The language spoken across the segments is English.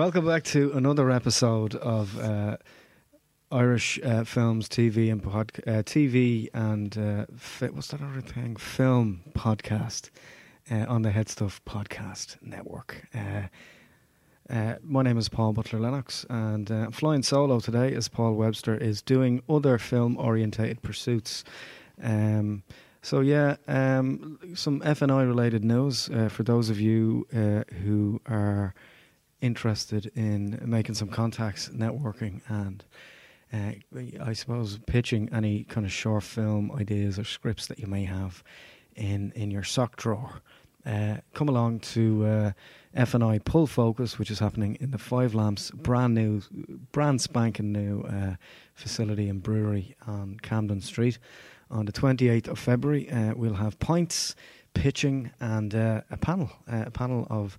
Welcome back to another episode of uh, Irish uh, films, TV, and pod- uh, TV and uh, fi- what's that other thing? Film podcast uh, on the HeadStuff Podcast Network. Uh, my name is Paul Butler Lennox, and I'm flying solo today as Paul Webster is doing other film orientated pursuits. Um, so yeah, um, some FNI related news for those of you who are interested in making some contacts, networking, and uh, I suppose pitching any kind of short film ideas or scripts that you may have in in your sock drawer. Uh, come along to uh, FNI Pull Focus, which is happening in the Five Lamps brand new, brand spanking new uh, facility and brewery on Camden Street on the 28th of February. Uh, we'll have pints, pitching, and uh, a panel, uh, a panel of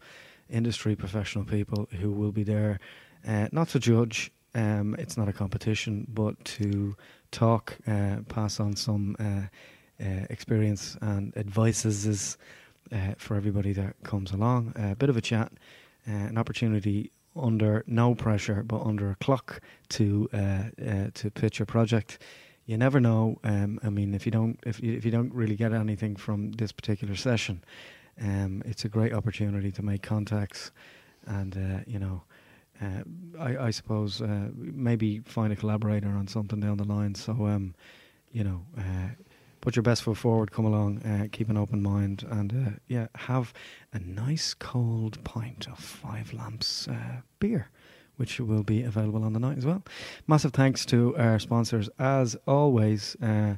industry professional people who will be there, uh, not to judge. Um, it's not a competition, but to talk, uh, pass on some uh, uh, experience and advices uh, for everybody that comes along. A bit of a chat, uh, an opportunity under no pressure, but under a clock to to pitch a project you never know. Um, I mean, if you don't if you, if you don't really get anything from this particular session, um, it's a great opportunity to make contacts, and uh, you know, uh, I, I suppose uh, maybe find a collaborator on something down the line. So, um, you know, uh, put your best foot forward. Come along, uh, keep an open mind, and uh, yeah, have a nice cold pint of Five Lamps beer which will be available on the night as well. Massive thanks to our sponsors, as always. Uh,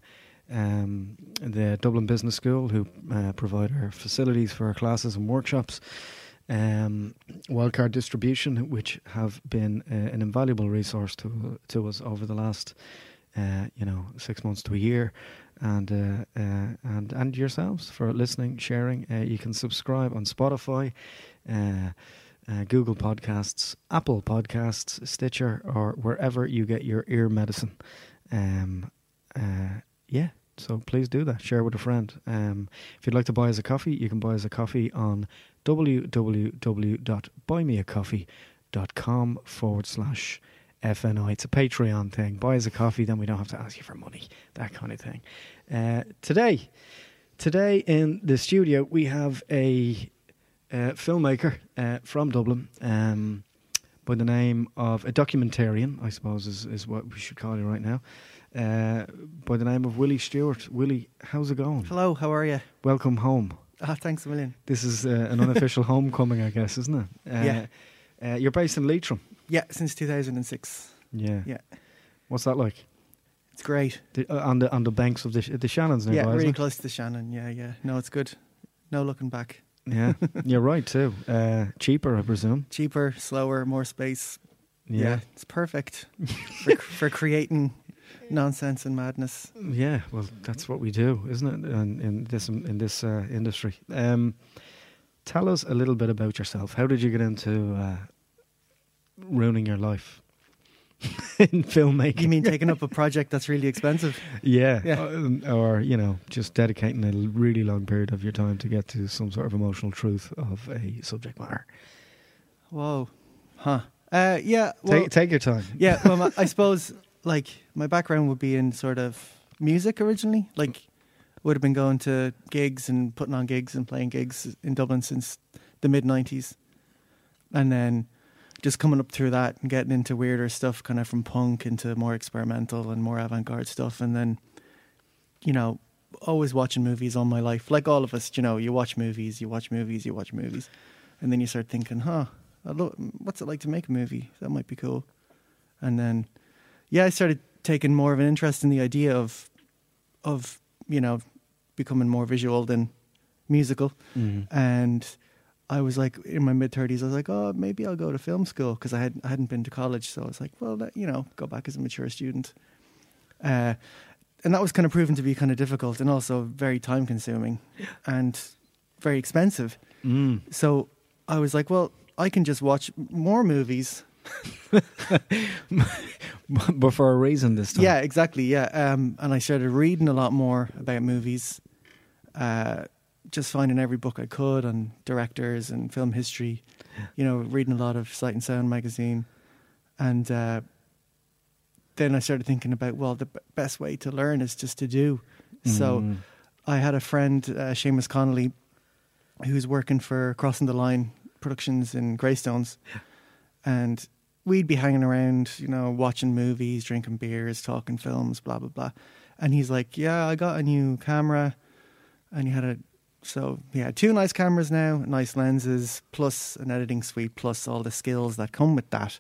um, the Dublin Business School, who uh, provide our facilities for our classes and workshops, um, Wildcard Distribution, which have been uh, an invaluable resource to to us over the last, uh, you know, six months to a year, and uh, uh, and and yourselves for listening, sharing. Uh, you can subscribe on Spotify Google Podcasts, Apple Podcasts, Stitcher, or wherever you get your ear medicine. Um, uh, yeah, so please do that. Share with a friend. Um, if you'd like to buy us a coffee, you can buy us a coffee on www.buymeacoffee.com forward slash FNI. It's a Patreon thing. Buy us a coffee, then we don't have to ask you for money. That kind of thing. Uh, today, today in the studio, we have a uh, filmmaker uh, from Dublin um, by the name of a documentarian, I suppose is, is what we should call you right now, uh, by the name of Willie Stewart. Willie, how's it going? Hello, how are you? Welcome home. Ah, thanks a million. This is uh, an unofficial homecoming, I guess, isn't it? Uh, Yeah. Uh, you're based in Leitrim. Yeah, since 2006. Yeah. Yeah, What's that like? it's great. The, uh, on the on the banks of the the Shannons nearby, yeah, really it? close to Shannon. Yeah, yeah. No, it's good. No looking back. Yeah, you're right too. Uh, cheaper, I presume. Cheaper, slower, more space. Yeah, Yeah. it's perfect for, for creating nonsense and madness. Yeah, well, that's what we do, isn't it? In, in this in this uh, industry. Um, tell us a little bit about yourself. How did you get into uh, ruining your life in filmmaking? You mean taking up a project that's really expensive? yeah, Yeah. Uh, or you know, just dedicating a really long period of your time to get to some sort of emotional truth of a subject matter. Whoa, huh? Uh, yeah. Well, take take your time. yeah. Well, I suppose like my background would be in sort of music originally. Like, would have been going to gigs and putting on gigs and playing gigs in Dublin since the mid '90s, and then just coming up through that and getting into weirder stuff, kind of from punk into more experimental and more avant-garde stuff, and then, you know, always watching movies all my life, like all of us. You know, you watch movies, you watch movies, you watch movies, and then you start thinking, huh. What's it like to make a movie? That might be cool. And then, yeah, I started taking more of an interest in the idea of, of you know, becoming more visual than musical. Mm. And I was like, in my mid thirties, I was like, oh, maybe I'll go to film school because I had I hadn't been to college, so I was like, well, you know, go back as a mature student. Uh, and that was kind of proven to be kind of difficult and also very time consuming and very expensive. Mm. So I was like, well, I can just watch more movies. but for a reason this time. Yeah, exactly. Yeah. Um, and I started reading a lot more about movies, uh, just finding every book I could on directors and film history. you know, reading a lot of Sight and Sound magazine, and uh, then I started thinking about well, the b- best way to learn is just to do. So Mm. I had a friend, uh, Seamus Connolly, who's working for Crossing the Line Productions in Greystones, and we'd be hanging around, you know, watching movies, drinking beers, talking films, blah blah blah. And he's like, "Yeah, I got a new camera," and he had a so he had two nice cameras now, nice lenses, plus an editing suite, plus all the skills that come with that.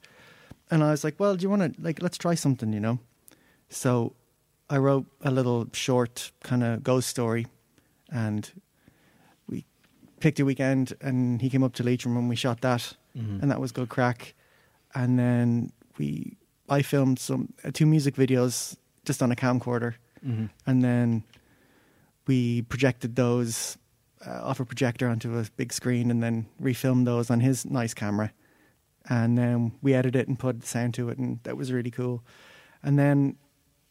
And I was like, "Well, do you want to like let's try something, you know?" So I wrote a little short kind of ghost story, and we picked a weekend, and he came up to Leitrim and we shot that, Mhm. and that was good crack. And then we, I filmed some uh, two music videos just on a camcorder, Mhm. and then we projected those uh, off a projector onto a big screen, and then refilmed those on his nice camera, and then we edited it and put the sound to it, and that was really cool. And then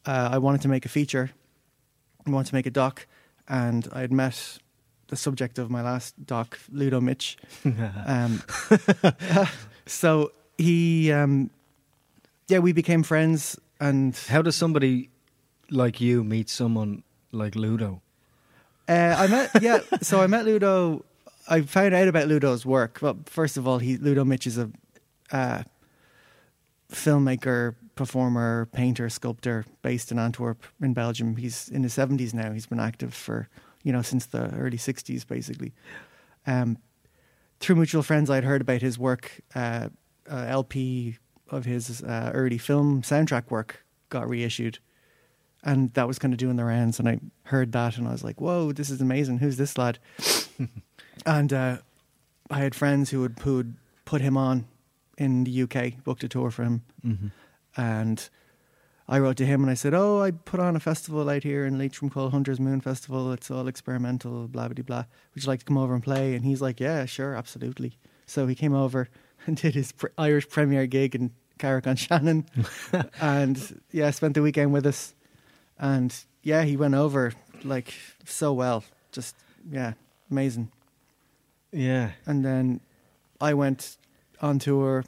uh, I wanted to make a feature, I wanted to make a doc, and I had met the subject of my last doc, Ludo Mich. Um, so he, um, yeah, we became friends, and How does somebody like you meet someone like Ludo? uh, I met, yeah. So I met Ludo. I found out about Ludo's work. Well, first of all, he Ludo Mich is a uh, filmmaker, performer, painter, sculptor based in Antwerp, in Belgium. He's in his seventies now. He's been active for you know since the early sixties, basically. Um, through mutual friends, I'd heard about his work. Uh, uh, LP of his uh, early film soundtrack work got reissued, and that was kind of doing the rounds. And I heard that, and I was like, "Whoa, this is amazing! Who's this lad?" and uh, I had friends who would who would put him on in the UK, booked a tour for him, Mm-hmm. and I wrote to him and I said, "Oh, I put on a festival out here in Leitrim called Hunter's Moon Festival. It's all experimental, blah blah blah. Would you like to come over and play?" And he's like, "Yeah, sure, absolutely." So he came over and did his pr- Irish premiere gig in Carrick on Shannon, and yeah, spent the weekend with us. And yeah, he went over like so well, just yeah, amazing. Yeah. And then I went on tour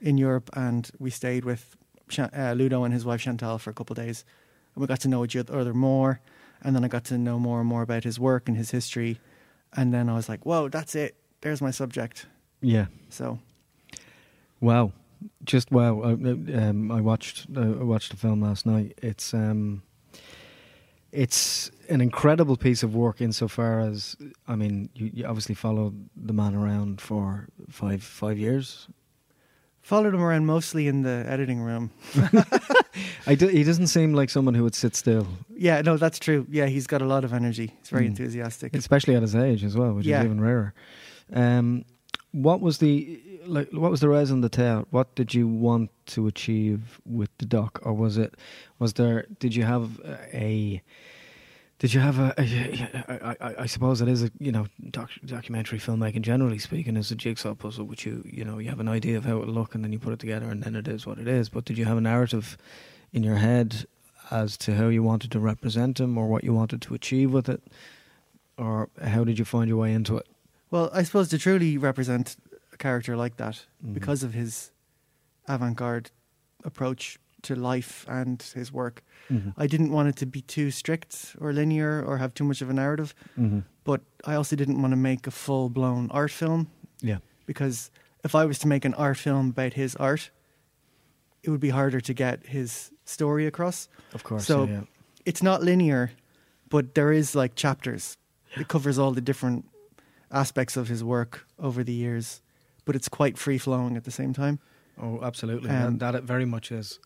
in Europe and we stayed with uh, Ludo and his wife Chantal for a couple of days. And we got to know each other more. And then I got to know more and more about his work and his history. And then I was like, whoa, that's it. There's my subject. Yeah. So, Wow. Just wow. I, um, I watched uh, I watched the film last night. It's um, it's an incredible piece of work insofar as I mean, you, you obviously followed the man around for five five years. followed him around mostly in the editing room. I do, he doesn't seem like someone who would sit still, Yeah, no, that's true. Yeah, he's got a lot of energy. He's very Mm. enthusiastic. especially at his age as well, which Yeah. is even rarer. Um, what was the like? What was the rise on the tail? What did you want to achieve with the doc, or was it? Was there? Did you have a? Did you have a? a I, I, I suppose it is a you know doc, documentary filmmaking generally speaking is a jigsaw puzzle, which you you know you have an idea of how it'll look and then you put it together and then it is what it is. But did you have a narrative in your head as to how you wanted to represent him or what you wanted to achieve with it, or how did you find your way into it? Well, I suppose to truly represent a character like that, Mhm. because of his avant-garde approach to life and his work, Mm-hmm. I didn't want it to be too strict or linear or have too much of a narrative. Mm-hmm. But I also didn't want to make a full-blown art film Yeah. because if I was to make an art film about his art, it would be harder to get his story across. Of course. So- yeah. It's not linear, but there is like chapters. It covers all the different aspects of his work over the years, but it's quite free flowing at the same time. Oh, absolutely. Um, that, that it very much is.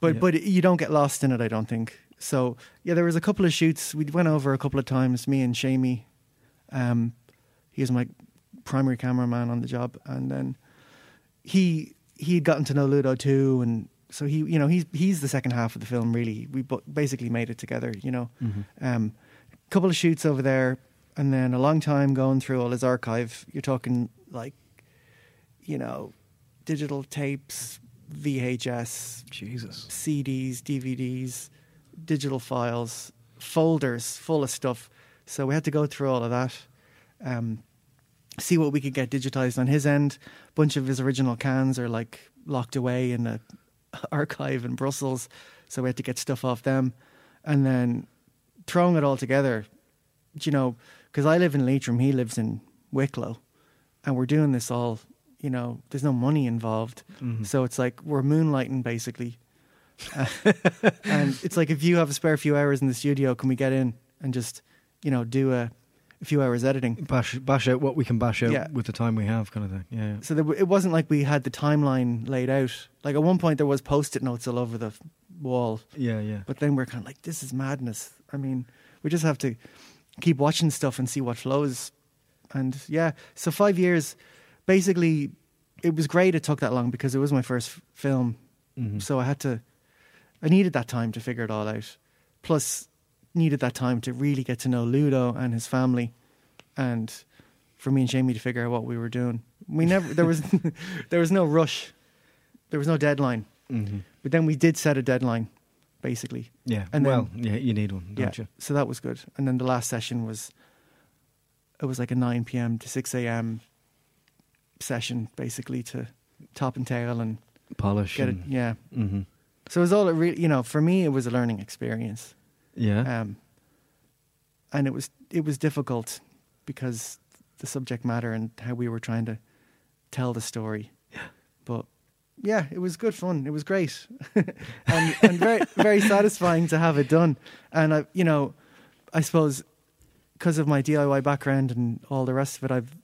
But Yeah. but you don't get lost in it, I don't think. So yeah, there was a couple of shoots we went over a couple of times. Me and Shamey, um, he was my primary cameraman on the job, and then he he'd gotten to know Ludo too, and so he you know he's he's the second half of the film. Really, we basically made it together. You know, Mm-hmm. um, couple of shoots over there, and then a long time going through all his archive. You're talking like, you know, digital tapes, VHS, Jesus. CDs, DVDs, digital files, folders full of stuff. So we had to go through all of that. Um, see what we could get digitized on his end. A bunch of his original cans are like locked away in a archive in Brussels, so we had to get stuff off them, and then throwing it all together. You know, because I live in Leitrim, he lives in Wicklow, and we're doing this all. You know, there's no money involved, Mhm. so it's like we're moonlighting basically. Uh, and it's like if you have a spare few hours in the studio, can we get in and just, you know, do a, a few hours editing? bash bash out what we can bash out Yeah. with the time we have, kind of thing. Yeah. So there, it wasn't like we had the timeline laid out. Like at one point there was post-it notes all over the wall, Yeah, yeah. but then we're kind of like, this is madness. I mean, we just have to keep watching stuff and see what flows. And yeah, so five years, basically, it was great. It took that long because it was my first f- film Mhm. So I had to, I needed that time to figure it all out. Plus, needed that time to really get to know Ludo and his family, and for me and Jamie to figure out what we were doing. We never there was there was no rush, there was no deadline. Mhm. But then we did set a deadline, basically. Yeah. And then- well, yeah, you need one, don't yeah. you? So that was good. And then the last session was, it was like a nine p.m. to six a.m. session, basically to top and tail and Polish. get it. and, Yeah. hmm So it was all a re- you know for me it was a learning experience. Yeah. um, and it was it was difficult because the subject matter and how we were trying to tell the story. Yeah. But yeah, it was good fun. It was great, and, and very very satisfying to have it done. And I, you know, I suppose because of my DIY background and all the rest of it, I've,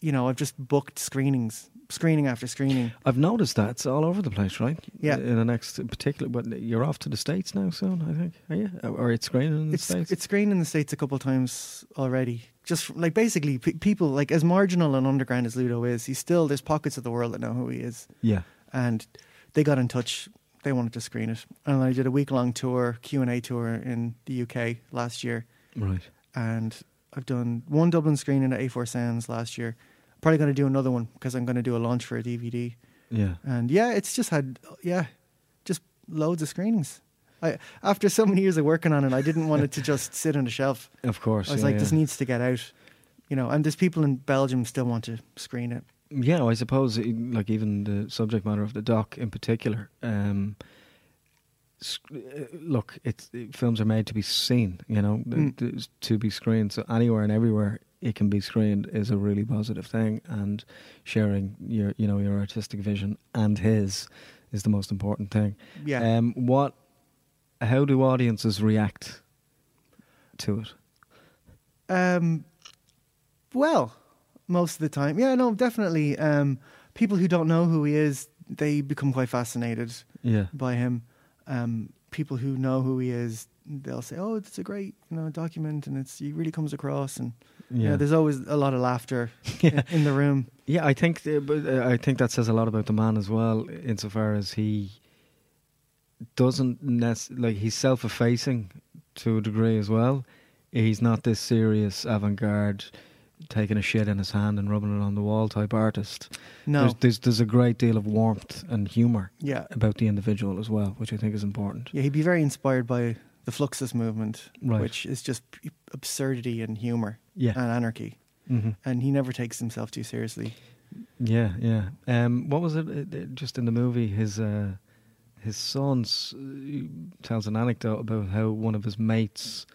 you know, I've just booked screenings, screening after screening. I've noticed that it's all over the place, right? Yeah. In the next, in particular, but you're off to the states now soon, I think. Are you? Uh, or it's screening in the It's states. it's screened in the states a couple of times already. Just like basically, pe people like as marginal and underground as Ludo is, he's still there's pockets of the world that know who he is, yeah. And they got in touch. They wanted to screen it, and I did a week long tour, Q and A tour in the UK last year, Right. and I've done one Dublin screening at A4 Sounds last year. Probably going to do another one because I'm going to do a launch for a DVD. Yeah. And yeah, it's just had yeah, just loads of screenings. I after so many years of working on it, I didn't want it to just sit on a shelf. Of course. I was yeah, like, yeah. this needs to get out, you know. And there's people in Belgium still want to screen it. Yeah, I suppose, like even the subject matter of the doc in particular. Um, uh, look, it's it- films are made to be seen, you know, Mm. to be screened. So anywhere and everywhere it can be screened is a really positive thing, and sharing your, you know, your artistic vision and his is the most important thing. Yeah, Um, what? How do audiences react to it? um, well, most of the time, yeah, no, definitely. Um, people who don't know who he is, they become quite fascinated Yeah. by him. Um, people who know who he is, they'll say, "Oh, it's a great, you know, document, and it's he really comes across." And yeah, Yeah. there's always a lot of laughter Yeah. in the room. Yeah, I think the, but uh, I think that says a lot about the man as well, insofar as he doesn't nec- like he's self-effacing to a degree as well. He's not this serious avant-garde, taking a shit in his hand and rubbing it on the wall type artist. No, There's, there's there's a great deal of warmth and humour yeah, about the individual as well, which I think is important. yeah, he'd be very inspired by the Fluxus movement, Right. which is just absurdity and humor Yeah. and anarchy. hmm And he never takes himself too seriously. Yeah, yeah. Um, what was it? uh, uh, Just in the movie, his uh, his son uh, tells an anecdote about how one of his mates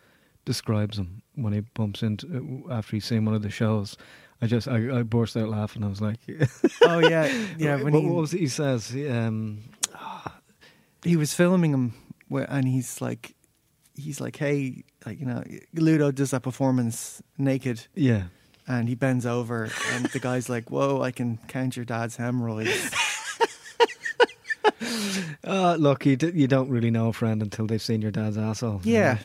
describes him when he bumps into uh, after he's seen one of the shows. I just I, I burst out laughing. I was like, Oh yeah, yeah. When what, he, what was it he says? He, Um, he was filming him, where, and he's like, he's like, hey, like you know, Ludo does that performance naked, yeah, and he bends over, and the guy's like, whoa, I can count your dad's hemorrhoids. uh, look, you d- you don't really know a friend until they've seen your dad's asshole. Yeah.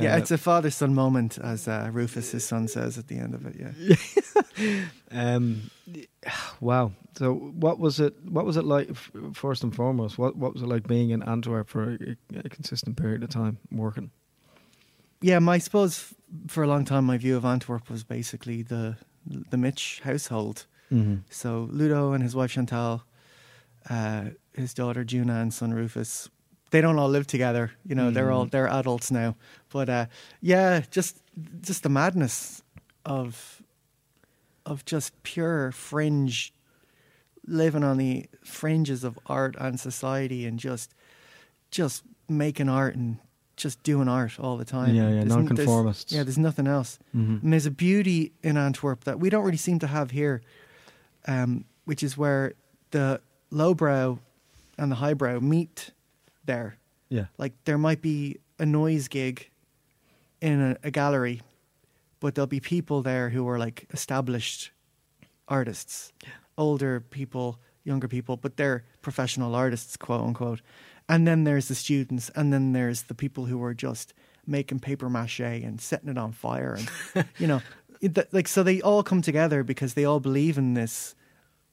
Yeah, it's a father son moment, as uh, Rufus, his son, says at the end of it. Yeah. Um, wow. So, what was it? What was it like? First and foremost, what what was it like being in Antwerp for a, a consistent period of time working? Yeah, my I suppose for a long time, my view of Antwerp was basically the the Mich household. Mm-hmm. So Ludo and his wife Chantal, uh, his daughter Juna and son Rufus, they don't all live together. You know, they're all Mhm. they're adults now. But uh, yeah, just just the madness of of just pure fringe, living on the fringes of art and society, and just just making art and just doing art all the time. Yeah, yeah, There's n- there's- nonconformists. Yeah, there's nothing else. Mhm. And there's a beauty in Antwerp that we don't really seem to have here, um, which is where the lowbrow and the highbrow meet there. Yeah. Like there might be a noise gig in a, a gallery, but there'll be people there who are like established artists, older people, younger people, but they're professional artists, quote unquote. And then there's the students, and then there's the people who are just making paper mache and setting it on fire, and you know, it, like so they all come together because they all believe in this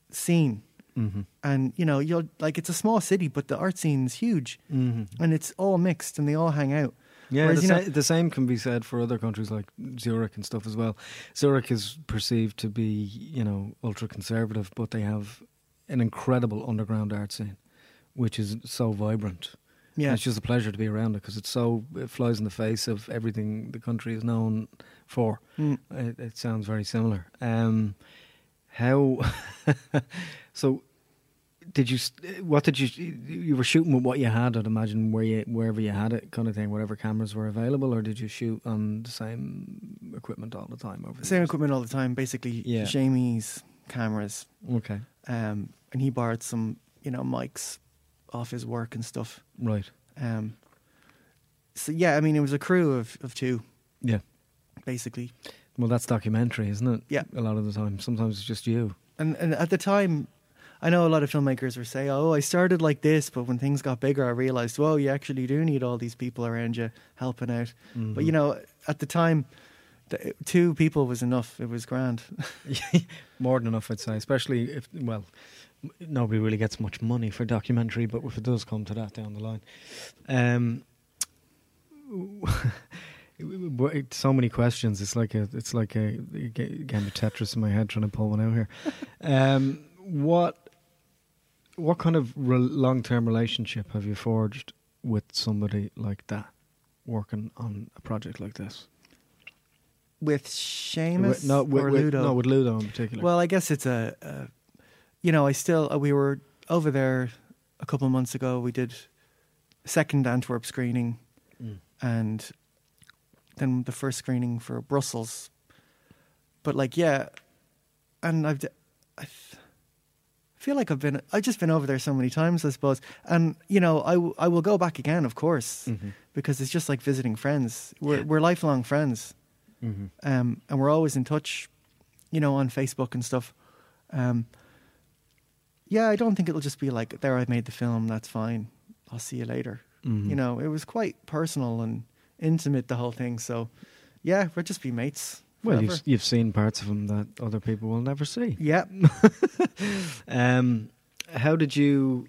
scene. Mhm. And you know, you'll like it's a small city, but the art scene is huge, Mhm. and it's all mixed, and they all hang out. Yeah, Whereas, the, you know- sa- the same can be said for other countries like Zurich and stuff as well. Zurich is perceived to be, you know, ultra conservative, but they have an incredible underground art scene, which is so vibrant. And Yeah, it's just a pleasure to be around it because it's so it flies in the face of everything the country is known for. Mm. It, it sounds very similar. Um, how? so, did you? What did you? You were shooting with what you had. I'd imagine where you wherever you had it, kind of thing. Whatever cameras were available, or did you shoot on the same equipment all the time? Over the same years? equipment all the time. Basically, Yeah. Jamie's cameras, Okay, um, and he borrowed some, you know, mics off his work and stuff. right. Um, so yeah, I mean, it was a crew of of two, Yeah. basically. Well, that's documentary, isn't it? Yeah. A lot of the time, sometimes it's just you. And and at the time, I know a lot of filmmakers were saying, "Oh, I started like this, but when things got bigger, I realized, well, you actually do need all these people around you helping out." But you know, at the time, two people was enough. It was grand. More than enough, I'd say. Especially if, well, nobody really gets much money for documentary, but if it does come to that down the line, um, so many questions. It's like a, it's like a, a game of Tetris in my head trying to pull one out here. Um, what, what kind of re- long-term relationship have you forged with somebody like that, working on a project like this? With Seamus no, with, or with- Ludo? no, with Ludo in particular. Well, I guess it's a, a you know, I still uh, we were over there a couple of months ago. We did second Antwerp screening Mm. and then the first screening for Brussels. But like, yeah, and I've I feel like I've been I've just been over there so many times, I suppose. And you know, I, w- I will go back again, of course, Mhm. because it's just like visiting friends. We're we're lifelong friends Mhm. um, and we're always in touch, you know, on Facebook and stuff. Um, yeah, I don't think it'll just be like, there, I've made the film, that's fine. I'll see you later. Mhm. You know, it was quite personal and intimate, the whole thing. So, yeah, we'll just be mates. Well, you've you've seen parts of him that other people will never see. yeah. Um, how did you?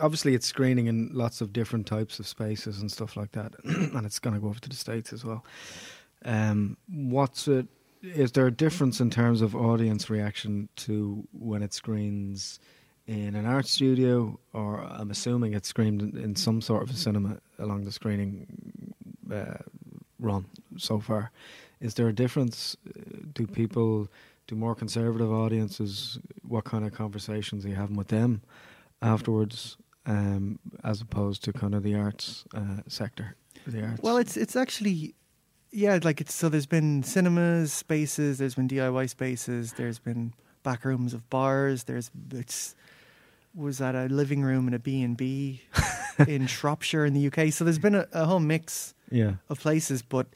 Obviously, it's screening in lots of different types of spaces and stuff like that, and it's going to go over to the states as well. Um, what's it? Is there a difference in terms of audience reaction to when it screens in an art studio, or I'm assuming it's screened in, some sort of a cinema along the screening uh, run so far? Is there a difference? Uh, Do people? do more conservative audiences what kind of conversations are you having with them afterwards um, as opposed to kind of the arts uh, sector the arts Well, it's it's actually, yeah, like it's so. There's been cinemas, spaces. There's been DIY spaces. There's been back rooms of bars. There's it's was at a living room in a B and B in Shropshire in the UK. So there's been a, a whole mix yeah of places, but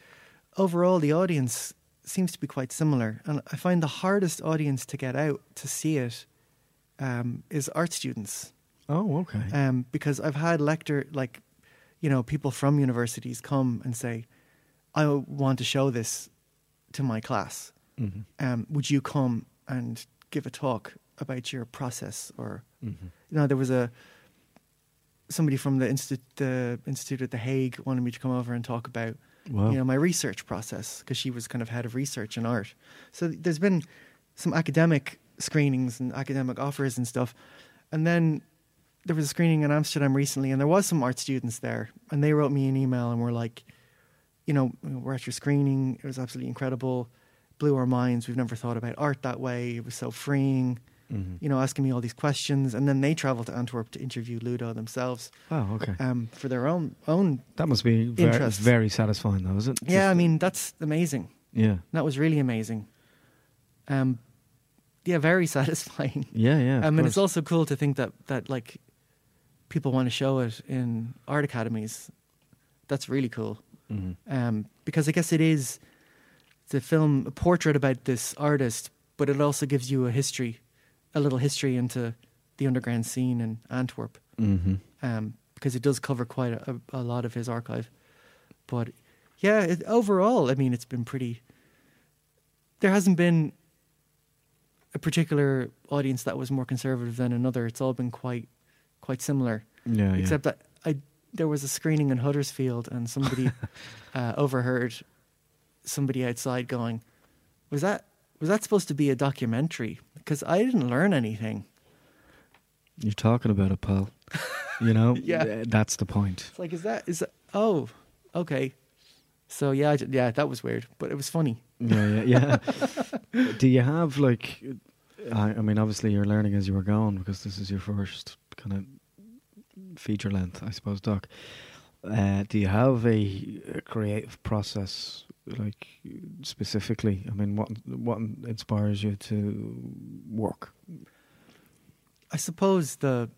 overall the audience seems to be quite similar. And I find the hardest audience to get out to see it um, is art students oh okay um, because I've had lector like you know people from universities come and say, "I want to show this to my class. mm-hmm. Um, would you come and give a talk about your process?" Or Mm-hmm. you know, there was a somebody from the institute, the institute at the Hague wanted me to come over and talk about wow you know my research process because she was kind of head of research in art. So th- there's been some academic screenings and academic offers and stuff, and then there was a screening in Amsterdam recently, and there was some art students there, and they wrote me an email and were like, you know, we're at your screening. It was absolutely incredible. blew our minds. We've never thought about art that way. It was so freeing, Mhm. you know, asking me all these questions. And then they traveled to Antwerp to interview Ludo themselves Oh, okay. um, for their own own. That must be very, very satisfying, though, is it? Yeah, I mean that's amazing. yeah, That was really amazing. Um, yeah, very satisfying. yeah, yeah. um, and it's also cool to think that that like people want to show it in art academies. That's really cool. Mhm. um, because I guess it is the film a portrait about this artist, but it also gives you a history, a little history into the underground scene in Antwerp, Mhm. um, because it does cover quite a, a lot of his archive. But yeah, it, overall, I mean, it's been pretty. There hasn't been a particular audience that was more conservative than another. It's all been quite, quite similar Yeah, yeah. except that I there was a screening in Huddersfield and somebody uh, overheard somebody outside going, "Was that was that supposed to be a documentary?" Because I didn't learn anything. You're talking about it, pal. You know, Yeah. That's the point. It's like, is that is that? Oh, okay. So yeah, I, yeah, that was weird, but it was funny. Yeah, yeah, yeah. Do you have like? I, I mean, obviously, you're learning as you were going because this is your first kind of feature length, I suppose, Doc. Uh, do you have a, a creative process, like specifically? I mean, what what inspires you to work? I suppose the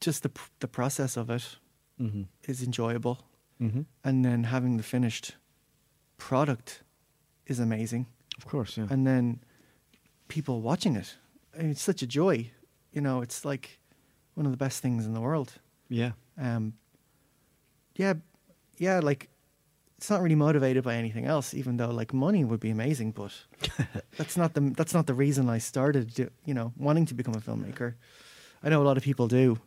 just the the process of it Mm-hmm. is enjoyable, Mm-hmm. and then having the finished product is amazing. Of course, yeah. and then people watching it. I mean, it's such a joy. You know, it's like one of the best things in the world. yeah. Um, yeah, yeah, like it's not really motivated by anything else. Even though like money would be amazing, but that's not the that's not the reason I started. do- You know, wanting to become a filmmaker. I know a lot of people do,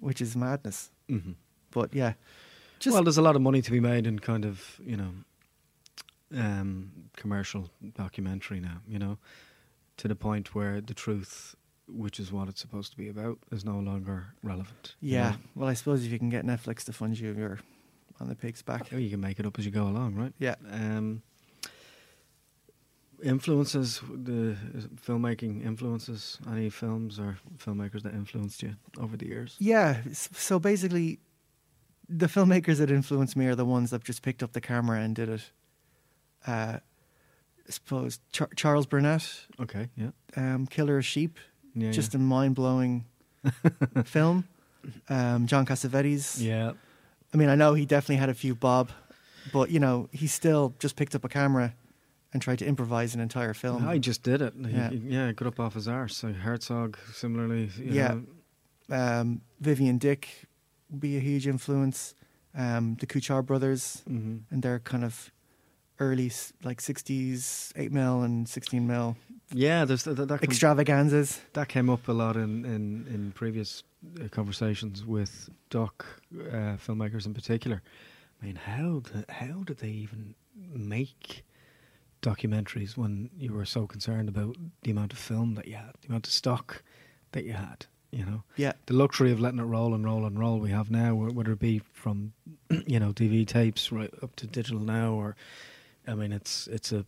which is madness. Mm-hmm. But yeah, just well, there's a lot of money to be made in kind of you know um, commercial documentary now. You know, to the point where the truth, which is what it's supposed to be about, is no longer relevant. you yeah. know? Well, I suppose if you can get Netflix to fund you, you're on the pig's back. Oh, you can make it up as you go along, right? Yeah. Um, influences the filmmaking influences any films or filmmakers that influenced you over the years. Yeah. So basically, the filmmakers that influenced me are the ones that just picked up the camera and did it. Uh, I suppose Char- Charles Burnett, Okay. Yeah. um, Killer of Sheep, Yeah. just a mind blowing film. Um, John Cassavetes. yeah. I mean, I know he definitely had a few bob, but you know, he still just picked up a camera and tried to improvise an entire film. I just did it. Yeah. he- yeah, got up off his arse. So Herzog, similarly. you Yeah. know, Um, Vivienne Dick would be a huge influence. Um, the Kuchar brothers. mhm. and they're kind of early like 60s 8 mil and 16 mil Yeah, there's that, that, com- extravaganzas that came up a lot in in, in previous uh, conversations with doc uh, filmmakers in particular. I mean, how the, how did they even make documentaries when you were so concerned about the amount of film that you had, the amount of stock that you had? You know, yeah the luxury of letting it roll and roll and roll we have now, whether it be from you know DV tapes right up to digital now, or I mean, it's it's a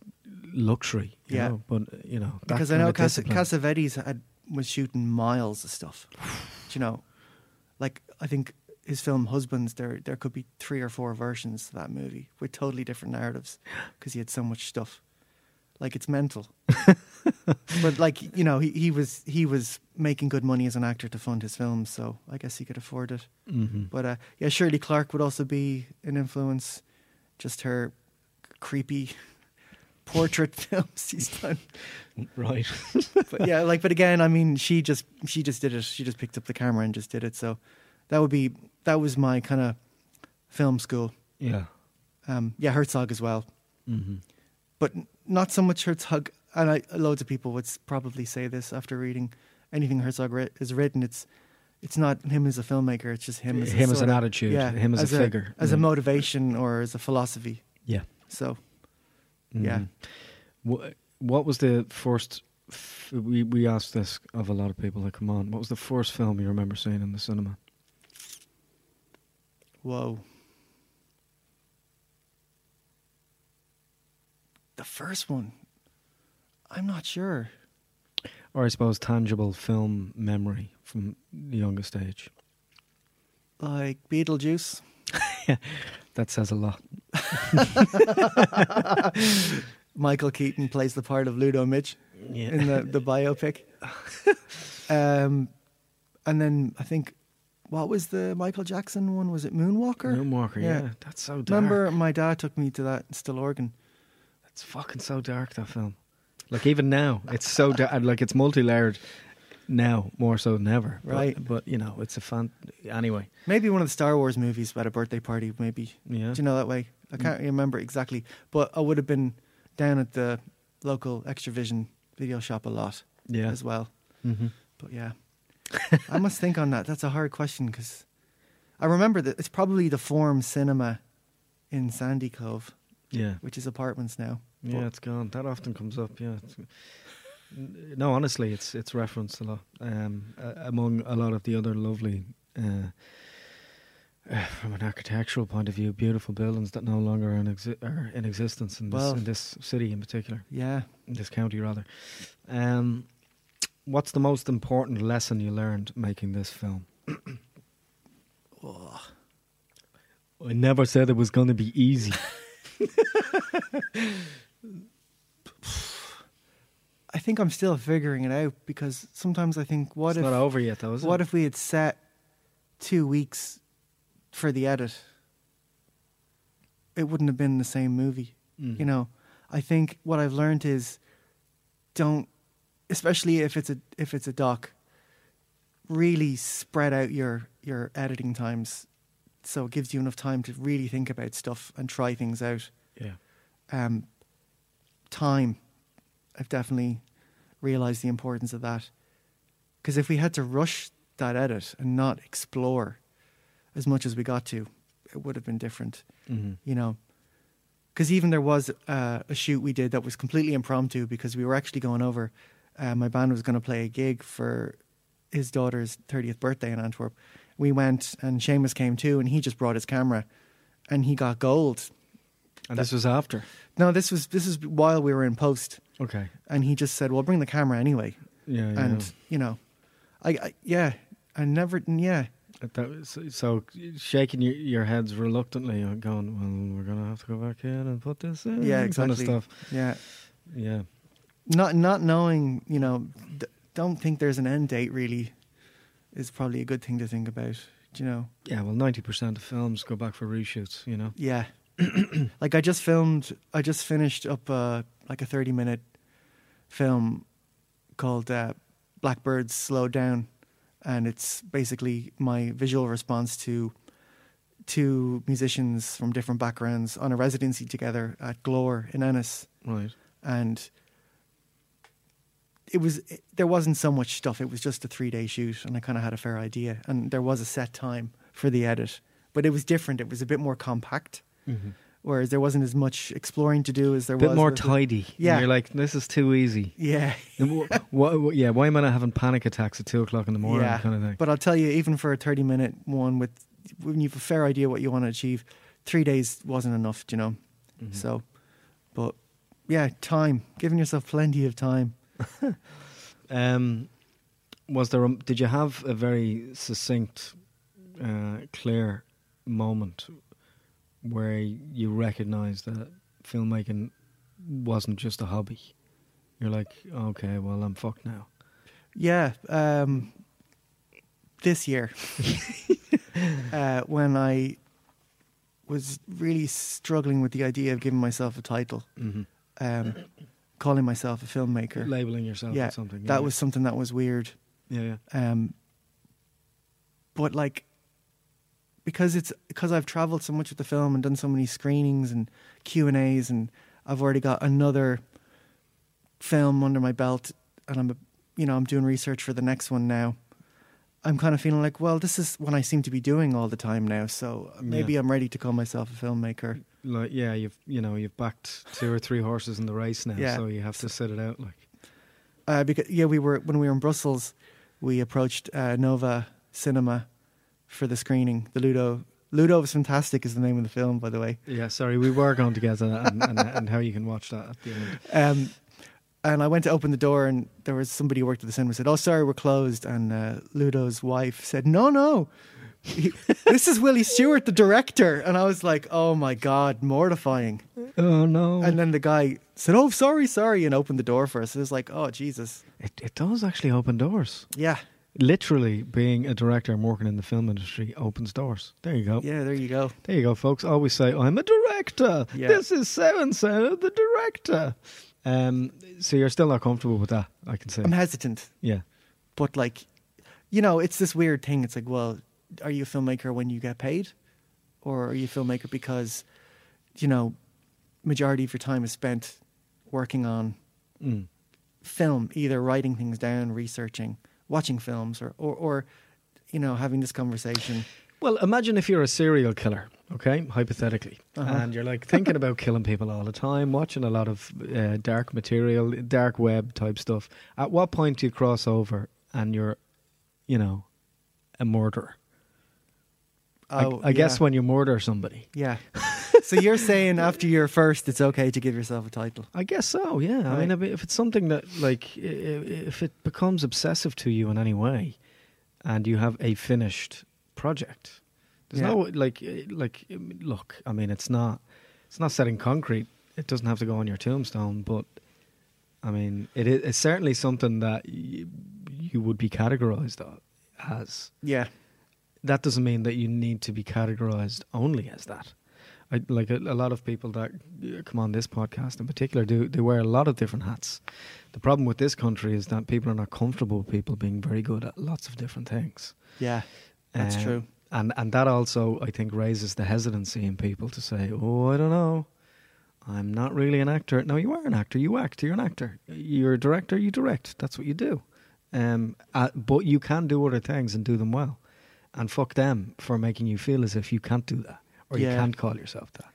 luxury. You Yeah. know? but you know because i know Cas- cassavetes had was shooting miles of stuff Do you know like i think his film husbands there there could be three or four versions of that movie with totally different narratives because he had so much stuff like it's mental but like you know he, he was he was making good money as an actor to fund his films so i guess he could afford it Mhm. But uh, yeah, Shirley Clarke would also be an influence. Just her creepy portrait films he's done. right. But yeah, like but again, I mean, she just she just did it. She just picked up the camera and just did it. So that would be that was my kind of film school. Yeah. Um, yeah, Herzog as well, Mm-hmm. but not so much Herzog. And I, loads of people would probably say this after reading anything Herzog writ- has written. It's it's not him as a filmmaker. It's just him as a Him as an sorta- attitude. yeah, him as, a figure. as a motivation or as a philosophy. Yeah. So Yeah. Mhm. What, what was the first? F- we we asked this of a lot of people that come on. What was the first film you remember seeing in the cinema? whoa, the first one. I'm not sure. Or I suppose tangible film memory from the youngest age. Like Beetlejuice. That says a lot. Michael Keaton plays the part of Ludo Mich Yeah. in the, the biopic. um, and then I think, what was the Michael Jackson one? Was it Moonwalker? Moonwalker, yeah. Yeah. That's so dark. Remember, my dad took me to that in Stillorgan. It's fucking so dark that film. Like even now, it's so dark. Like it's multi-layered now more so than ever. But- Right. But, you know, it's a fun. Anyway, Maybe one of the Star Wars movies about a birthday party, maybe. yeah. Do you know that way? I can't remember exactly, but I would have been down at the local Xtra-vision video shop a lot yeah. as well. hmm But yeah, I must think on that. That's a hard question because I remember that it's probably the Forum Cinema in Sandycove, Yeah. which is apartments now. Yeah, But- it's gone. That often comes up. Yeah. No, honestly, it's it's referenced a lot um, uh, among a lot of the other lovely, uh, uh, from an architectural point of view, beautiful buildings that no longer are in, exi- are in existence in this, Well- in this city in particular, Yeah, in this county rather. Um, what's the most important lesson you learned making this film? Oh, I never said it was going to be easy. I think I'm still figuring it out because sometimes I think, what it's if not over yet, though, is what it? if we had set two weeks for the edit? It wouldn't have been the same movie. Mm. You know, I think what I've learned is don't, especially if it's a if it's a doc, really spread out your your editing times, so it gives you enough time to really think about stuff and try things out. Yeah. Um, time, I've definitely realized the importance of that. Because if we had to rush that edit and not explore as much as we got to, it would have been different hmm you know. Because even there was uh, a shoot we did that was completely impromptu because we were actually going over. Uh, my band was going to play a gig for his daughter's 30th birthday in Antwerp. We went and Seamus came too, and he just brought his camera, and he got gold. And this was after. No, this was this is while we were in post, Okay. and he just said, "Well, bring the camera anyway." Yeah. yeah. And you know, I, I yeah, I never yeah That was, so shaking your, your heads reluctantly, uh, going, "Well, we're gonna have to go back in and put this in." Yeah, kind of exactly. stuff. yeah Yeah, not not knowing you know d- don't think there's an end date really is probably a good thing to think about do you know yeah. Well, ninety percent of films go back for reshoots. You know. yeah like i just filmed i just finished up uh like a 30 minute film called uh, Black Birds Slowed Down and it's basically my visual response to two musicians from different backgrounds on a residency together at Glór in ennis Right. and it was it, there wasn't so much stuff it was just a three day shoot and i kind of had a fair idea and there was a set time for the edit but it was different it was a bit more compact Mm-hmm. whereas there wasn't as much exploring to do as there A bit was more the- tidy. Yeah. And you're like, this is too easy. yeah And wh- wh- yeah. Why am I not having panic attacks at two o'clock in the morning? Yeah. Kind of thing. but i'll tell you even for a 30 minute one with when you've a fair idea what you want to achieve three days wasn't enough you know Mhm. so but yeah time giving yourself plenty of time Um, was there? A, did you have a very succinct, uh, clear moment where you recognize that filmmaking wasn't just a hobby? You're like, okay, well, I'm fucked now. Yeah, um, this year, uh, when I was really struggling with the idea of giving myself a title, Mm-hmm. um, calling myself a filmmaker, Labeling yourself Yeah, something. that was something that was weird. yeah, yeah. Um, but like, because it's because I've traveled so much with the film and done so many screenings and Q and A's, and I've already got another film under my belt, and I'm, you know, I'm doing research for the next one now. I'm kind of feeling like, well, this is what I seem to be doing all the time now, so maybe Yeah. I'm ready to call myself a filmmaker. Like, yeah, you've you know you've backed two or three horses in the race now, Yeah. so you have to sit it out. Like, Uh, because yeah, we were when we were in Brussels, we approached uh, Nova Cinema for the screening, the Ludo Ludo was fantastic is the name of the film, by the way. Yeah, sorry, we were going to get to that and, and, and how you can watch that at the end. Um, and I went to open the door, and there was somebody who worked at the cinema said, "Oh, sorry, we're closed." And uh, Ludo's wife said, "No, no, he, this is Willie Stewart, the director." And I was like, "Oh my god, mortifying!" Oh no! And then the guy said, "Oh, sorry, sorry," and opened the door for us. It was like, "Oh Jesus, it it does actually open doors. yeah, Literally, being a director and working in the film industry opens doors. There you go. yeah." There you go. There you go, folks. Always say, "I'm a director. Yeah. This is and so, the director." Um, so you're still not comfortable with that, I can say. I'm hesitant, yeah. but like, you know, it's this weird thing. It's like, well, are you a filmmaker when you get paid, or are you a filmmaker because, you know, majority of your time is spent working on Mm. film, either writing things down, researching, watching films, or or, or you know, having this conversation. Well, imagine if you're a serial killer, okay, hypothetically, Uh-huh. and you're like thinking about killing people all the time, watching a lot of uh, dark material, dark web type stuff. At what point do you cross over and you're, you know, a murderer? I- Oh, I, guess yeah. when you murder somebody. yeah. so you're saying after you're first, it's okay to give yourself a title. I guess so. Yeah. I mean, if it's something that like if it becomes obsessive to you in any way, and you have a finished project, there's Yeah. no like like um, look. I mean, it's not it's not set in concrete. It doesn't have to go on your tombstone, but I mean, it is it's certainly something that y- you would be categorized as. Yeah. That doesn't mean that you need to be categorized only as that. I, like a, a lot of people that uh, come on this podcast in particular do they wear a lot of different hats. The problem with this country is that people are not comfortable with people being very good at lots of different things. Yeah. That's Uh, true. And and that also I think raises the hesitancy in people to say, "Oh, I don't know. I'm not really an actor." No, you are an actor. You act. You're an actor. You're a director. You direct. That's what you do. Um, uh, but you can do other things and do them well. And fuck them for making you feel as if you can't do that or you can't call yourself that.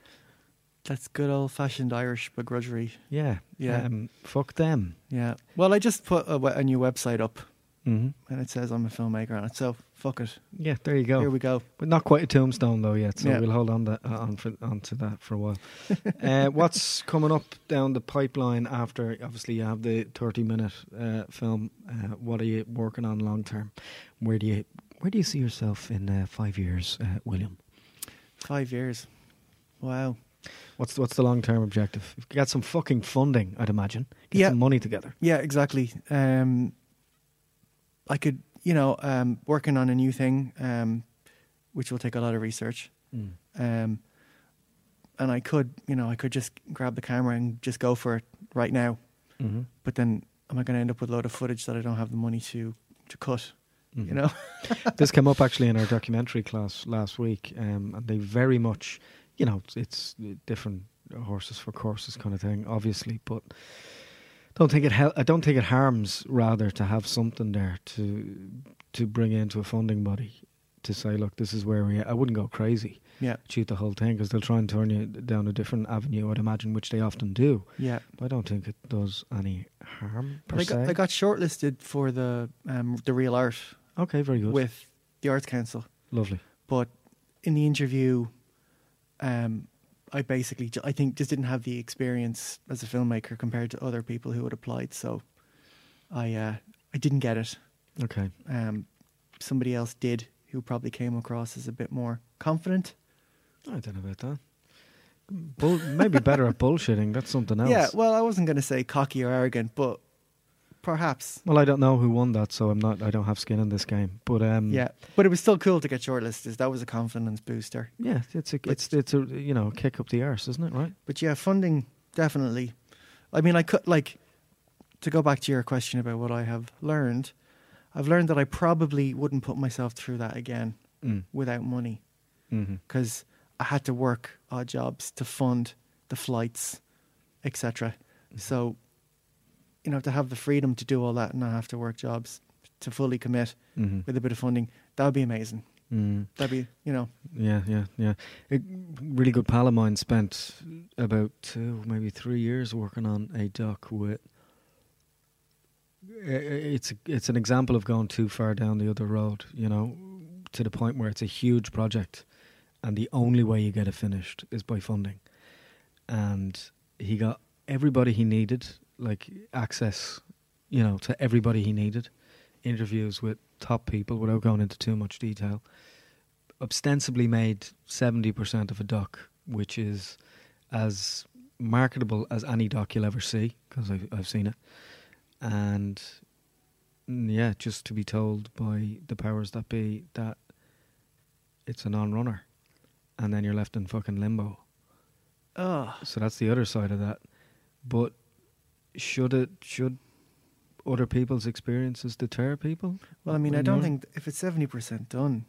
That's good old fashioned Irish begrudgery. Yeah. Yeah. Um, fuck them. Yeah. Well, I just put a, a new website up hmm and it says I'm a filmmaker on it. So fuck it. Yeah. There you go. Here we go. But not quite a tombstone though yet, so Yeah. we'll hold on, that, uh, on, for, on to that for a while. uh, what's coming up down the pipeline after? Obviously, you have the thirty-minute uh, film. Uh, what are you working on long term? Where do you where do you see yourself in uh, five years, uh, William? Five years. Wow. What's what's the long term objective? Get some fucking funding, I'd imagine. Get Yeah. some money together. Yeah, exactly. Um, I could, you know, um, working on a new thing, um, which will take a lot of research. Mm. Um, and I could, you know, I could just grab the camera and just go for it right now. hmm But then, am I going to end up with a load of footage that I don't have the money to to cut? Mm-hmm. You know? this came up actually in our documentary class last week, um, and they very much, you know, it's, it's different horses for courses kind of thing, obviously, but don't think it. Hel- I don't think it harms rather to have something there to to bring into a funding body to say, look, this is where we. Are. I wouldn't go crazy, yeah, shoot the whole thing because they'll try and turn you down a different avenue. I'd imagine, which they often do. yeah. But I don't think it does any harm I se. got, I got shortlisted for the um, the Reel Art okay, very good, with the Arts Council. lovely. but in the interview, um, I basically I think just didn't have the experience as a filmmaker compared to other people who had applied. So I uh, I didn't get it. Okay. Um, somebody else did, who probably came across as a bit more confident. I don't know about that. Bull, maybe better at bullshitting. That's something else. Yeah, well, I wasn't going to say cocky or arrogant, but perhaps. Well, I don't know who won that, so I'm not. I don't have skin in this game. But um, Yeah, but it was still cool to get shortlisted. That was a confidence booster. yeah, it's a, it's it's a you know kick up the arse, isn't it? Right? But yeah, funding definitely. I mean, I could like to go back to your question about what I have learned. I've learned that I probably wouldn't put myself through that again Mm. without money because I had to work odd jobs to fund the flights, etc. So, you know, to have the freedom to do all that and not have to work jobs to fully commit hmm with a bit of funding, that would be amazing. Mm. That'd be, you know, Yeah, yeah, yeah. A really good pal of mine spent about two, maybe three years working on a doc with. It's it's an example of going too far down the other road, you know, to the point where it's a huge project, and the only way you get it finished is by funding. And he got everybody he needed, like access, you know, to everybody he needed, interviews with top people without going into too much detail. Ostensibly made seventy percent of a doc, which is as marketable as any doc you'll ever see because I've, I've seen it, and mm, yeah, just to be told by the powers that be that it's a non-runner, and then you're left in fucking limbo. Oh, So that's the other side of that. But should it should other people's experiences deter people? well, I mean, I don't think if it's seventy percent done,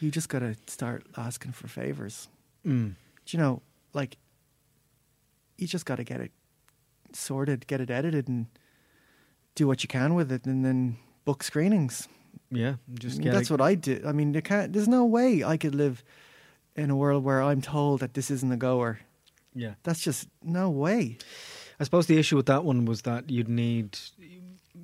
you just got to start asking for favors. Mm. Do you know, like, you just got to get it sorted, get it edited, and do what you can with it, and then book screenings. Yeah, just I mean, that's it- what I did. I mean, there can't. There's no way I could live in a world where I'm told that this isn't a goer. Yeah, That's just no way. I suppose the issue with that one was that you'd need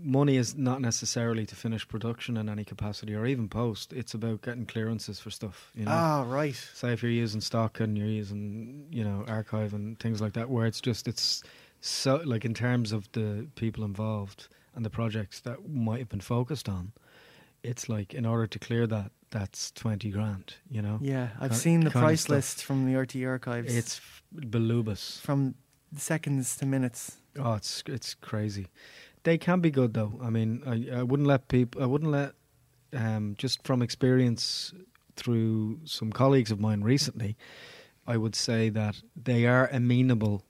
money is not necessarily to finish production in any capacity or even post. It's about getting clearances for stuff. You know, Ah, right. say if you're using stock and you're using you know archive and things like that, where it's just it's so like in terms of the people involved and the projects that might have been focused on, it's like in order to clear that, that's twenty grand. You know, Yeah, I've Ki- seen the price list from the RTÉ archives. it's belubus. from seconds to minutes. Oh, it's it's crazy. They can be good though. I mean, I, I wouldn't let people. I wouldn't let um, just from experience through some colleagues of mine recently. I would say that they are amenable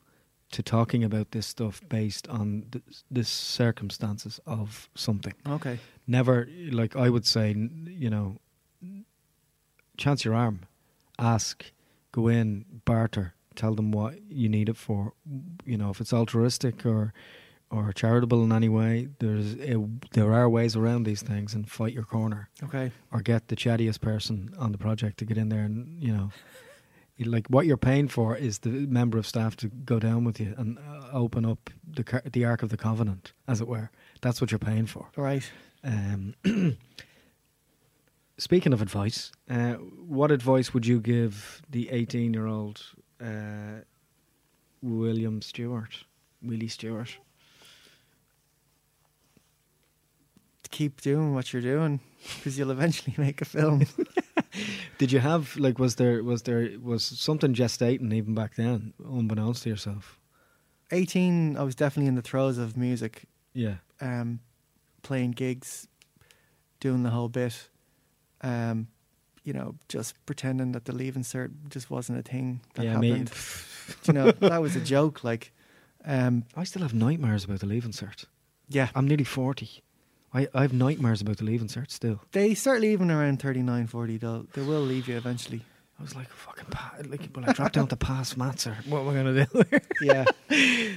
to talking about this stuff based on the, the circumstances of something. Okay. Never like I would say, you know, chance your arm, ask, go in, barter, tell them what you need it for. You know, if it's altruistic or or charitable in any way, there's a, there are ways around these things, and fight your corner Okay. or get the chattiest person on the project to get in there and you know. Like what you're paying for is the member of staff to go down with you and uh, open up the car- the Ark of the Covenant, as it were. That's what you're paying for. Right. Um, speaking of advice, uh, what advice would you give the 18 year old uh, William Stewart, Willie Stewart? Keep doing what you're doing because you'll eventually make a film. Did you have like was there was there was something gestating even back then, unbeknownst to yourself? 18, I was definitely in the throes of music, Yeah, um, playing gigs, doing the whole bit. Um, you know, just pretending that the leave insert just wasn't a thing that yeah. Happened. you know, that was a joke. Like, um, I still have nightmares about the leave insert. yeah, I'm nearly 40. I, I have nightmares about the leave insert still. they start leaving around 39, 40. They'll, they will leave you eventually. I was like, fucking, pa- like, will I drop down to pass maths or what am I going to do? Yeah.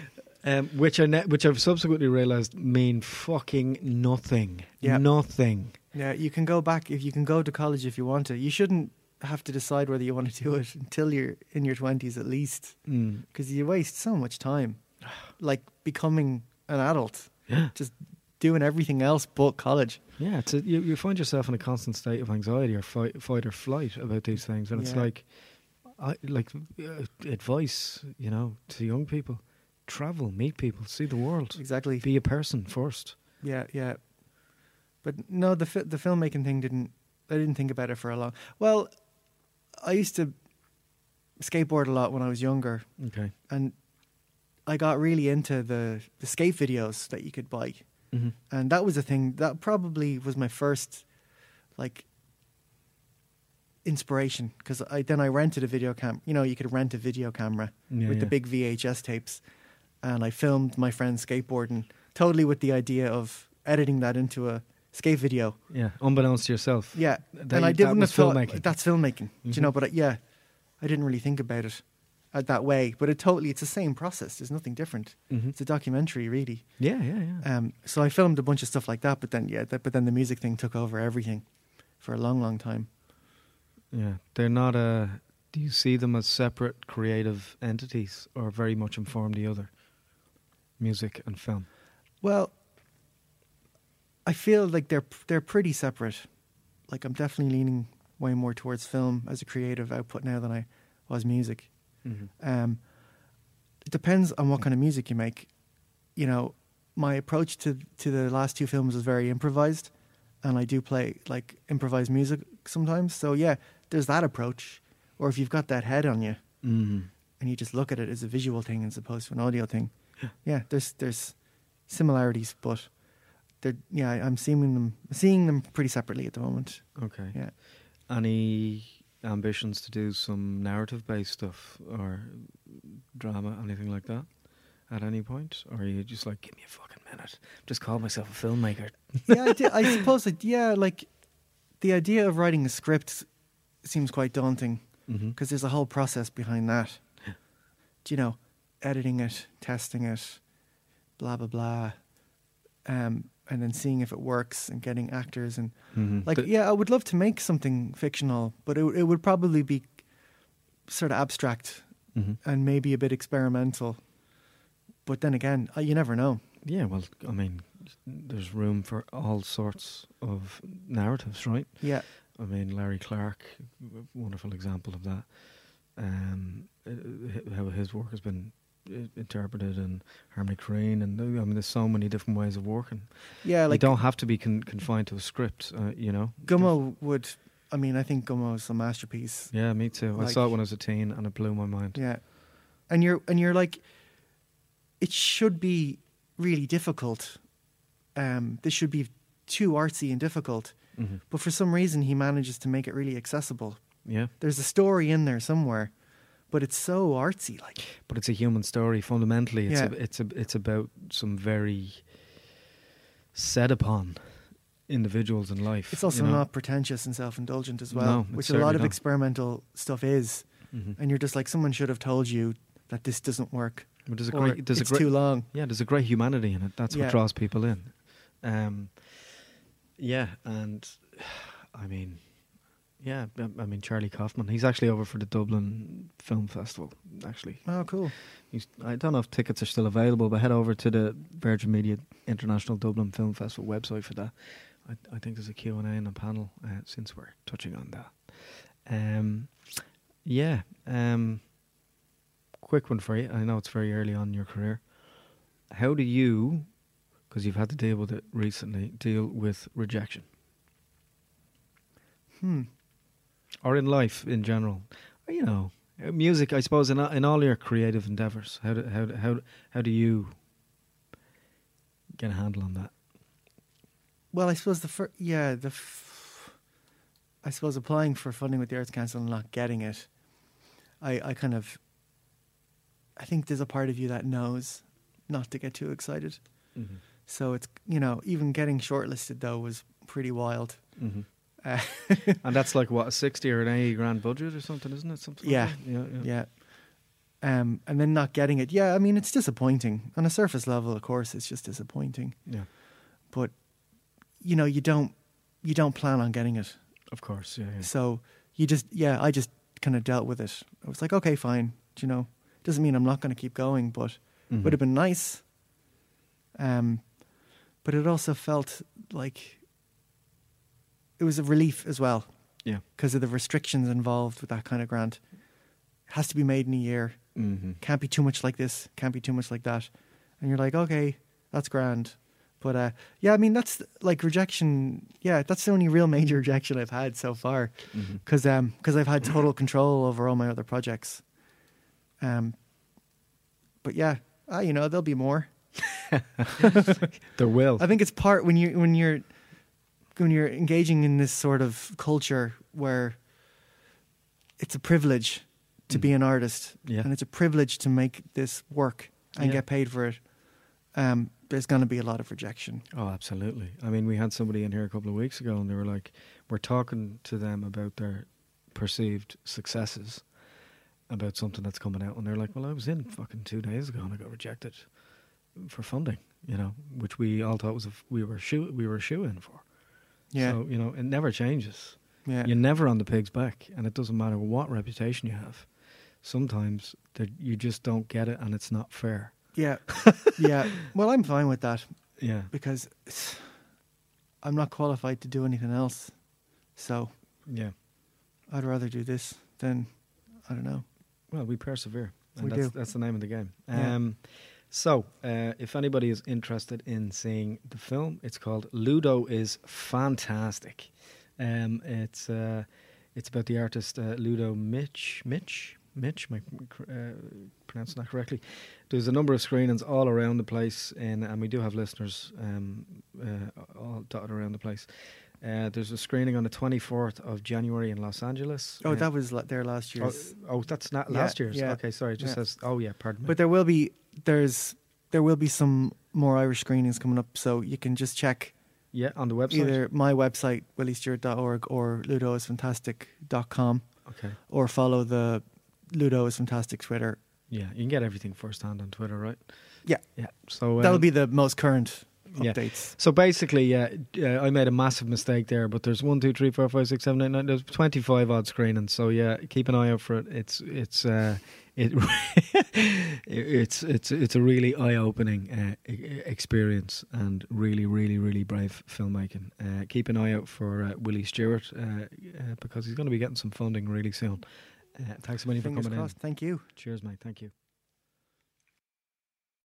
um, which I ne- which I've subsequently realised mean fucking nothing. Yeah. Nothing. Yeah, you can go back if you can go to college if you want to. You shouldn't have to decide whether you want to do it until you're in your 20s at least Mm. because you waste so much time like becoming an adult, Yeah. just doing everything else but college. Yeah. It's a, you, you find yourself in a constant state of anxiety or fight, fight or flight about these things. And it's like, I, like uh, advice, you know, to young people travel, meet people, see the world, Exactly. be a person first. Yeah, yeah. But no, the fi- the filmmaking thing didn't. I didn't think about it for a long. Well, I used to skateboard a lot when I was younger, Okay. and I got really into the the skate videos that you could buy, Mm-hmm. and that was a thing that probably was my first, like, inspiration because I then I rented a video cam. You know, you could rent a video camera Yeah, with the big VHS tapes, and I filmed my friend skateboarding totally with the idea of editing that into a skate video. Yeah. Unbeknownst to yourself. Yeah, That- and I that didn't have thought filmmaking. that's filmmaking. Do Mhm. you know? But I, yeah, I didn't really think about it uh, that way. But it totally it's the same process. There's nothing different. Mm-hmm. It's a documentary, really. Yeah, yeah, yeah. Um, so I filmed a bunch of stuff like that. But then yeah, that, but then the music thing took over everything for a long, long time. Yeah, they're not a. Do you see them as separate creative entities, or very much inform the other? Music and film. Well, I feel like they're they're pretty separate. Like I'm definitely leaning way more towards film as a creative output now than I was music. Mhm. Um, it depends on what kind of music you make. You know, my approach to to the last two films was very improvised, and I do play like improvised music sometimes. So yeah, there's that approach. Or if you've got that head on you Mhm. and you just look at it as a visual thing as opposed to an audio thing, Yeah. yeah, there's there's similarities, but they're yeah, I'm seeing them seeing them pretty separately at the moment. Okay. Yeah. Any ambitions to do some narrative based stuff or drama, anything like that? At any point, or are you just like, give me a fucking minute? Just call myself a filmmaker. yeah, I, do- I suppose it, yeah, like the idea of writing a script seems quite daunting Mm-hmm. because there's a whole process behind that. Do you know, editing it, testing it, blah blah blah, um, and then seeing if it works and getting actors and Mm-hmm. like yeah, I would love to make something fictional, but it it would probably be sort of abstract hmm and maybe a bit experimental. But then again, uh, you never know. Yeah, well, I mean, there's room for all sorts of narratives, right? Yeah, I mean, Larry Clark, wonderful example of that. Um, uh, how his work has been interpreted, and Harmony Korine, and I mean, there's so many different ways of working. yeah. Like you don't have to be con- confined to a script, uh, you know. Gummo would. I mean, I think Gummo is a masterpiece. Yeah, me too. I saw it when I was a teen, and it blew my mind. Yeah, and you're and you're like, it should be really difficult. Um, this should be too artsy and difficult, hmm but for some reason he manages to make it really accessible. Yeah, There's a story in there somewhere, but it's so artsy. Like, but it's a human story. Fundamentally, it's Yeah. a, it's a, it's about some very set upon individuals in life. it's also you know? not pretentious and self-indulgent as well, it's which a lot of not. experimental stuff is. Mhm. And you're just like, someone should have told you that this doesn't work, But there's a great, there's it's a great, too long. Yeah, there's a great humanity in it. That's Yeah. what draws people in. Um, yeah, and I mean, yeah, I- mean Charlie Kaufman. He's actually over for the Dublin Film Festival. Actually, Oh, cool. he's, I don't know if tickets are still available, but head over to the Virgin Media International Dublin Film Festival website for that. I, I think there's a Q and A and a panel uh, since we're touching on that. Um, yeah. Um, quick one for you. I know it's very early on in your career. How do you, because you've had to deal with it recently, deal with rejection Hmm. Or in life in general? You know, music. I suppose in in all your creative endeavors, how do how do- how how do you get a handle on that? Well, I suppose the fir- yeah the f- I suppose applying for funding with the Arts Council and not getting it, I I kind of I think there's a part of you that knows not to get too excited. Mm-hmm. So it's you know even getting shortlisted though was pretty wild. Mm-hmm. Uh, And that's like what a sixty or an eighty grand budget or something, isn't it? Something. Yeah. Like yeah, yeah. yeah. Um, and then not getting it. Yeah, I mean it's disappointing on a surface level. Of course, it's just disappointing. Yeah. But you know you don't you don't plan on getting it. Of course. Yeah. yeah. So you just, yeah, I just kind of dealt with it. I was like, okay, fine. Do you know, doesn't mean I'm not going to keep going, but Mhm. would have been nice. Um, but it also felt like it was a relief as well Yeah. because of the restrictions involved with that kind of grant. has to be made in a year. Mm-hmm. Can't be too much like this. Can't be too much like that. And you're like, okay, that's grand. But uh, yeah, I mean, that's like rejection. Yeah, that's the only real major rejection I've had so far Mm-hmm. because um, I've had total control over all my other projects. Um, but yeah, ah, you know, there'll be more. There will. I think it's part when you when you're when you're engaging in this sort of culture where it's a privilege to be Mm. an artist, Yeah. and it's a privilege to make this work and Yeah. get paid for it. Um, there's going to be a lot of rejection. Oh, absolutely. I mean, we had somebody in here a couple of weeks ago, and they were like, we're talking to them about their perceived successes, about something that's coming out, and they're like, well, I was in fucking two days ago, and I got rejected for funding, you know, which we all thought was a f we were shoe we were shoe in for. Yeah, So you know, it never changes. yeah, You're never on the pig's back, and it doesn't matter what reputation you have. Sometimes you just don't get it, and it's not fair. yeah, yeah. Well, I'm fine with that Yeah. because I'm not qualified to do anything else. So Yeah. I'd rather do this than I don't know. Well, we persevere. And We that's, do. that's the name of the game. Yeah. Um, So, uh, if anybody is interested in seeing the film, it's called Ludo is Fantastic. Um, it's uh, it's about the artist uh, Ludo Mich. Mich? Mich? Am I uh, pronouncing that correctly? There's a number of screenings all around the place, in, and we do have listeners um, uh, all dotted around the place. Uh, there's a screening on the 24th of January in Los Angeles. Oh, Uh, that was la- there last year. Oh, oh, that's not Yeah, last year's. yeah, Okay, sorry. It just yeah. says. Oh, yeah. Pardon me. But there will be there's there will be some more Irish screenings coming up, so you can just check yeah, on the website. either my website williestewart.org or ludoisfantastic.com Okay. or follow the Ludo is Fantastic Twitter. Yeah, you can get everything firsthand on Twitter, right? Yeah. Yeah. So That'll um, be the most current yeah. updates. So basically, yeah, uh, I made a massive mistake there. But there's one, two, three, four, five, six, seven, eight, nine. There's 25 odd screenings. So yeah, keep an eye out for it. It's it's uh, it it's it's it's a really eye-opening uh, e- experience and really, really, really brave filmmaking. Uh, keep an eye out for uh, Willie Stewart uh, uh, because he's going to be getting some funding really soon. Uh, thanks so much for coming crossed. Thank you. Cheers, mate. Thank you.